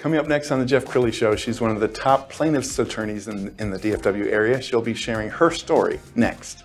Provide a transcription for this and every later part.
Coming up next on the Jeff Crilley Show, she's one of the top plaintiffs' attorneys in, in the DFW area. She'll be sharing her story next.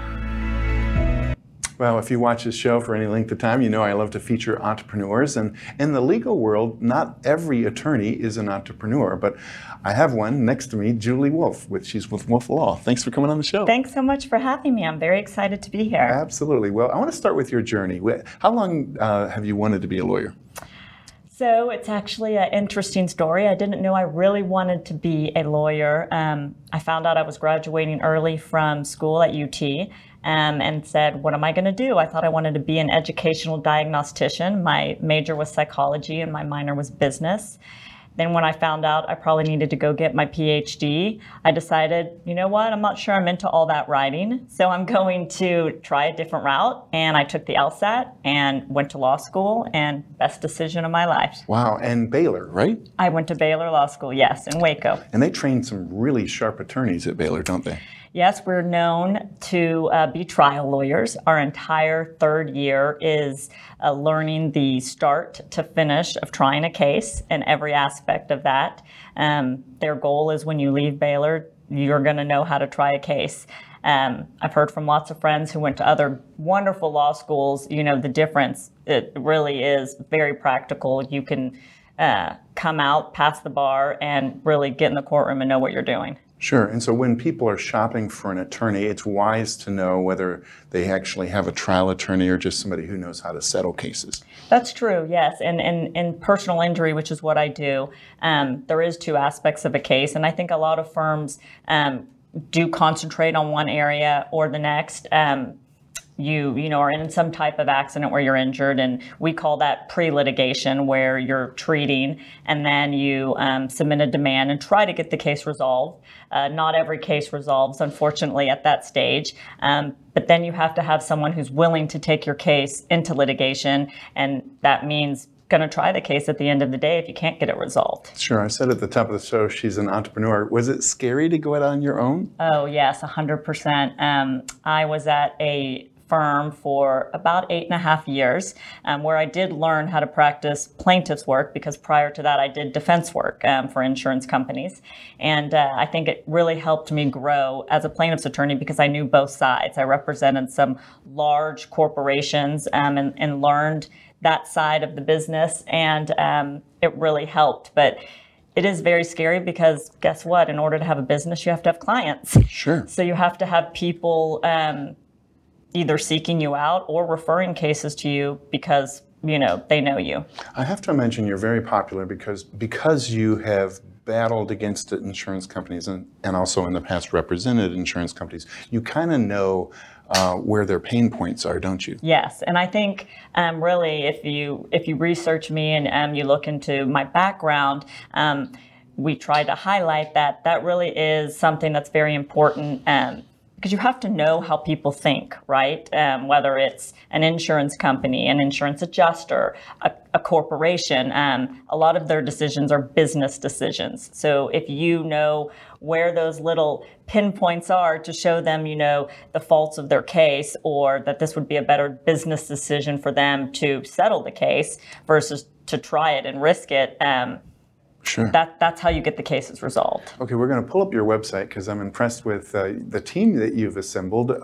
Well, if you watch this show for any length of time, you know I love to feature entrepreneurs. And in the legal world, not every attorney is an entrepreneur, but I have one next to me, Julie Wolf, with she's with Wolf Law. Thanks for coming on the show. Thanks so much for having me. I'm very excited to be here. Absolutely. Well, I want to start with your journey. How long uh, have you wanted to be a lawyer? So it's actually an interesting story. I didn't know I really wanted to be a lawyer. Um, I found out I was graduating early from school at UT um, and said, What am I going to do? I thought I wanted to be an educational diagnostician. My major was psychology and my minor was business. Then, when I found out I probably needed to go get my PhD, I decided, you know what, I'm not sure I'm into all that writing. So I'm going to try a different route. And I took the LSAT and went to law school, and best decision of my life. Wow. And Baylor, right? I went to Baylor Law School, yes, in Waco. And they train some really sharp attorneys at Baylor, don't they? Yes, we're known to uh, be trial lawyers. Our entire third year is uh, learning the start to finish of trying a case and every aspect of that. Um, their goal is when you leave Baylor, you're going to know how to try a case. Um, I've heard from lots of friends who went to other wonderful law schools, you know, the difference, it really is very practical. You can uh, come out, pass the bar, and really get in the courtroom and know what you're doing. Sure. And so when people are shopping for an attorney, it's wise to know whether they actually have a trial attorney or just somebody who knows how to settle cases. That's true, yes. And in, in personal injury, which is what I do, um, there is two aspects of a case. And I think a lot of firms um, do concentrate on one area or the next. Um, you you know are in some type of accident where you're injured and we call that pre-litigation where you're treating and then you um, submit a demand and try to get the case resolved uh, not every case resolves unfortunately at that stage um, but then you have to have someone who's willing to take your case into litigation and that means going to try the case at the end of the day if you can't get it resolved. Sure. I said at the top of the show she's an entrepreneur. Was it scary to go out on your own? Oh, yes, 100%. Um, I was at a firm for about eight and a half years, um, where I did learn how to practice plaintiff's work because prior to that I did defense work um, for insurance companies. And uh, I think it really helped me grow as a plaintiff's attorney because I knew both sides. I represented some large corporations um, and, and, learned that side of the business, and um, it really helped. But it is very scary because guess what? In order to have a business, you have to have clients. Sure. So you have to have people um, either seeking you out or referring cases to you because you know they know you. I have to mention you're very popular because because you have battled against insurance companies and, and also in the past represented insurance companies. You kind of know uh, where their pain points are, don't you? Yes, and I think um, really if you if you research me and um, you look into my background. Um, we try to highlight that that really is something that's very important um, because you have to know how people think, right? Um, whether it's an insurance company, an insurance adjuster, a, a corporation, um, a lot of their decisions are business decisions. So if you know where those little pinpoints are to show them, you know, the faults of their case or that this would be a better business decision for them to settle the case versus to try it and risk it, um, Sure. That, that's how you get the cases resolved. Okay, we're going to pull up your website because I'm impressed with uh, the team that you've assembled. Uh,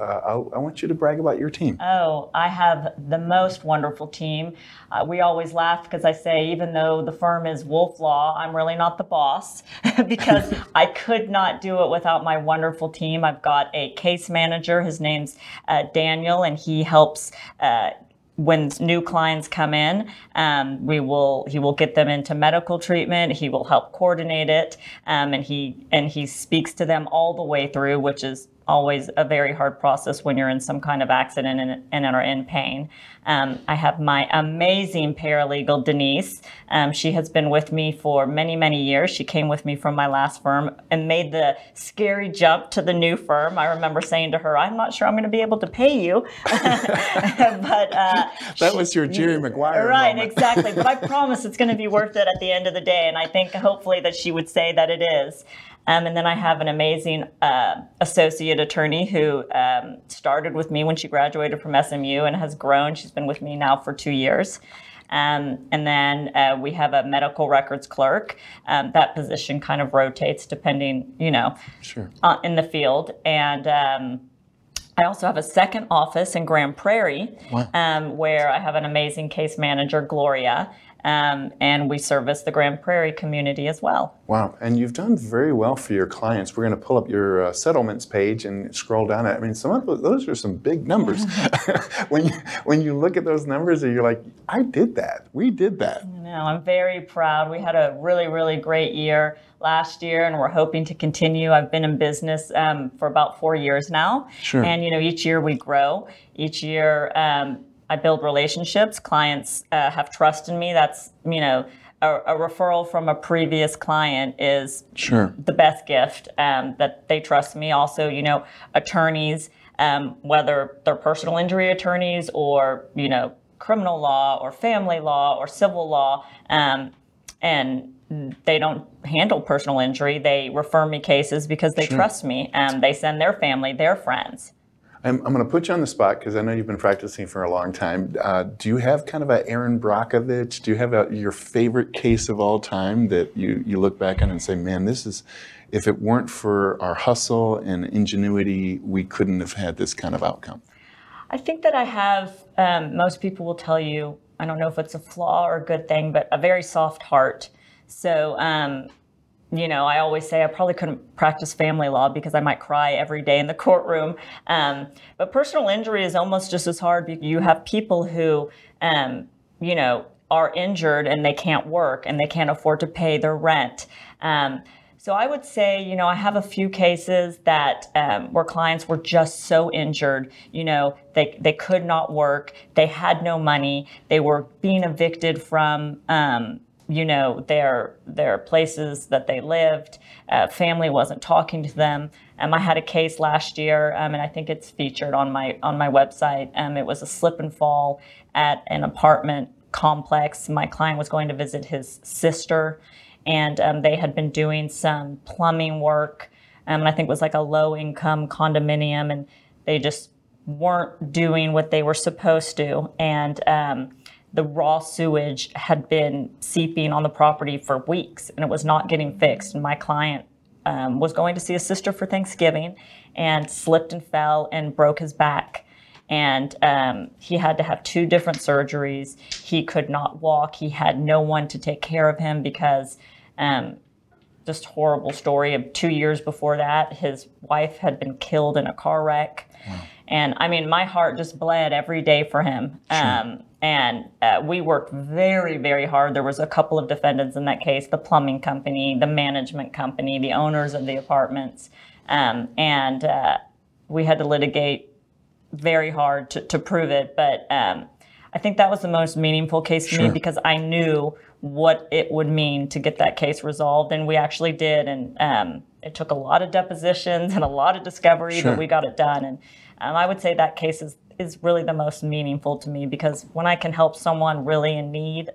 I want you to brag about your team. Oh, I have the most wonderful team. Uh, we always laugh because I say, even though the firm is Wolf Law, I'm really not the boss because I could not do it without my wonderful team. I've got a case manager. His name's uh, Daniel, and he helps uh, when new clients come in, um, we will he will get them into medical treatment. He will help coordinate it, um, and he and he speaks to them all the way through, which is always a very hard process when you're in some kind of accident and, and are in pain. Um, I have my amazing paralegal, Denise. Um, she has been with me for many, many years. She came with me from my last firm and made the scary jump to the new firm. I remember saying to her, I'm not sure I'm going to be able to pay you. but uh, that was your Jerry Maguire. Right, exactly. But I promise it's going to be worth it at the end of the day. And I think hopefully that she would say that it is. Um, and then I have an amazing uh, associate attorney who um, started with me when she graduated from SMU and has grown. She's been with me now for two years. Um, and then uh, we have a medical records clerk. Um, that position kind of rotates depending, you know, sure. uh, in the field. And um, I also have a second office in Grand Prairie Wow. um, where I have an amazing case manager, Gloria. Um, and we service the Grand Prairie community as well. Wow, and you've done very well for your clients. We're going to pull up your uh, settlements page and scroll down. I mean, some of those, those are some big numbers. when you when you look at those numbers, and you're like, I did that. We did that. No, I'm very proud. We had a really, really great year last year, and we're hoping to continue. I've been in business um, for about four years now, Sure. and you know, each year we grow. Each year, um, I build relationships. Clients uh, have trust in me. That's you know, a, a referral from a previous client is Sure. the best gift um, that they trust me. Also, you know, attorneys, um, whether they're personal injury attorneys or you know criminal law or family law or civil law, um, and they don't handle personal injury. They refer me cases because they trust me. Um, they send their family, their friends. I'm, I'm going to put you on the spot because I know you've been practicing for a long time. Uh, do you have kind of a Erin Brockovich? Do you have a, your favorite case of all time that you, you look back on and say, man, this is, if it weren't for our hustle and ingenuity, we couldn't have had this kind of outcome? I think that I have, um, most people will tell you, I don't know if it's a flaw or a good thing, but a very soft heart. So, um, you know, I always say I probably couldn't practice family law because I might cry every day in the courtroom. Um, but personal injury is almost just as hard. because You have people who, um, you know, are injured and they can't work and they can't afford to pay their rent. Um, so I would say, you know, I have a few cases that um, where clients were just so injured, you know, they they could not work, they had no money, they were being evicted from, um, you know, their their places that they lived. Uh, family wasn't talking to them. Um, I had a case last year, um, and I think it's featured on my on my website. Um, it was a slip and fall at an apartment complex. My client was going to visit his sister and um, they had been doing some plumbing work. Um, and I think it was like a low income condominium, and they just weren't doing what they were supposed to. And um, the raw sewage had been seeping on the property for weeks, and it was not getting fixed. And my client um, was going to see his sister for Thanksgiving and slipped and fell and broke his back and um, he had to have two different surgeries. He could not walk. He had no one to take care of him because um, just horrible story. Of two years before that, his wife had been killed in a car wreck, and I mean, my heart just bled every day for him. Um, and uh, we worked very, very hard. There was a couple of defendants in that case: the plumbing company, the management company, the owners of the apartments, um, and uh, we had to litigate very hard to, to prove it. But um, I think that was the most meaningful case to me because I knew what it would mean to get that case resolved, and we actually did. And um, it took a lot of depositions and a lot of discovery, Sure. but we got it done. And um, I would say that case is is really the most meaningful to me because when I can help someone really in need,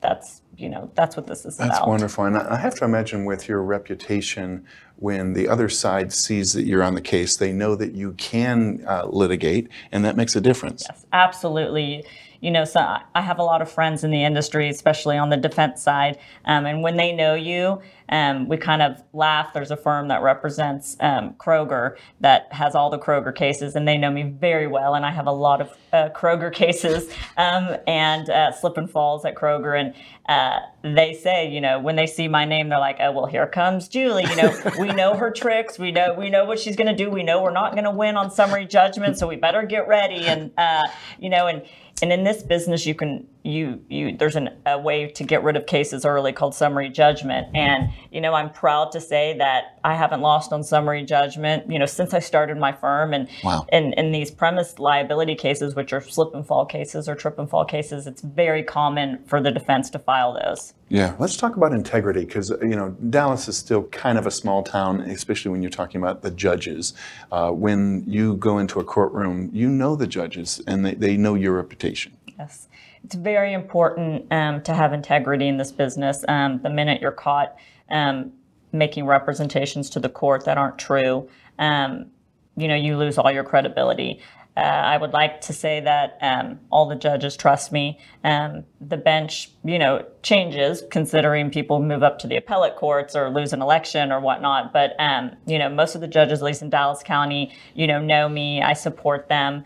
that's you know, that's what this is about. That's about. wonderful. And I I have to imagine with your reputation, when the other side sees that you're on the case, they know that you can uh, litigate, and that makes a difference. Yes absolutely. You know, so I have a lot of friends in the industry, especially on the defense side. Um, and when they know you, um, we kind of laugh. There's a firm that represents um, Kroger that has all the Kroger cases, and they know me very well. And I have a lot of uh, Kroger cases um, and uh, slip and falls at Kroger. And uh, they say, you know, when they see my name, they're like, "Oh, well, here comes Julie." You know, we know her tricks. We know we know what she's going to do. We know we're not going to win on summary judgment, so we better get ready. And uh, you know, and and in this business, you can you you there's an, a way to get rid of cases early called summary judgment. And you know, I'm proud to say that I haven't lost on summary judgment. You know, since I started my firm, and Wow. in in these premise liability cases, which are slip and fall cases or trip and fall cases, it's very common for the defense to file those. Yeah, let's talk about integrity because you know Dallas is still kind of a small town, especially when you're talking about the judges. Uh, when you go into a courtroom, you know the judges and they, they know your reputation. Yes. It's very important um, to have integrity in this business. Um, the minute you're caught um, making representations to the court that aren't true, um, you know, you lose all your credibility. Uh, I would like to say that um, all the judges trust me. Um, the bench, you know, changes considering people move up to the appellate courts or lose an election or whatnot. But um, you know, most of the judges, at least in Dallas County, you know, know me. I support them.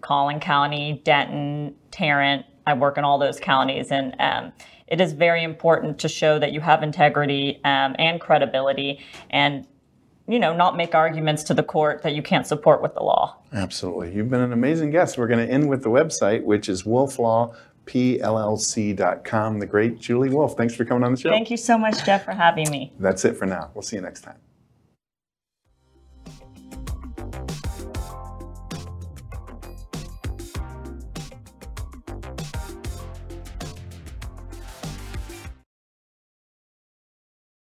Collin County, Denton, Tarrant. I work in all those counties, and um, it is very important to show that you have integrity um, and credibility, and you know, not make arguments to the court that you can't support with the law. Absolutely. You've been an amazing guest. We're going to end with the website, which is wolflawpllc.com. The great Julie Wolf. Thanks for coming on the show. Thank you so much, Jeff, for having me. That's it for now. We'll see you next time.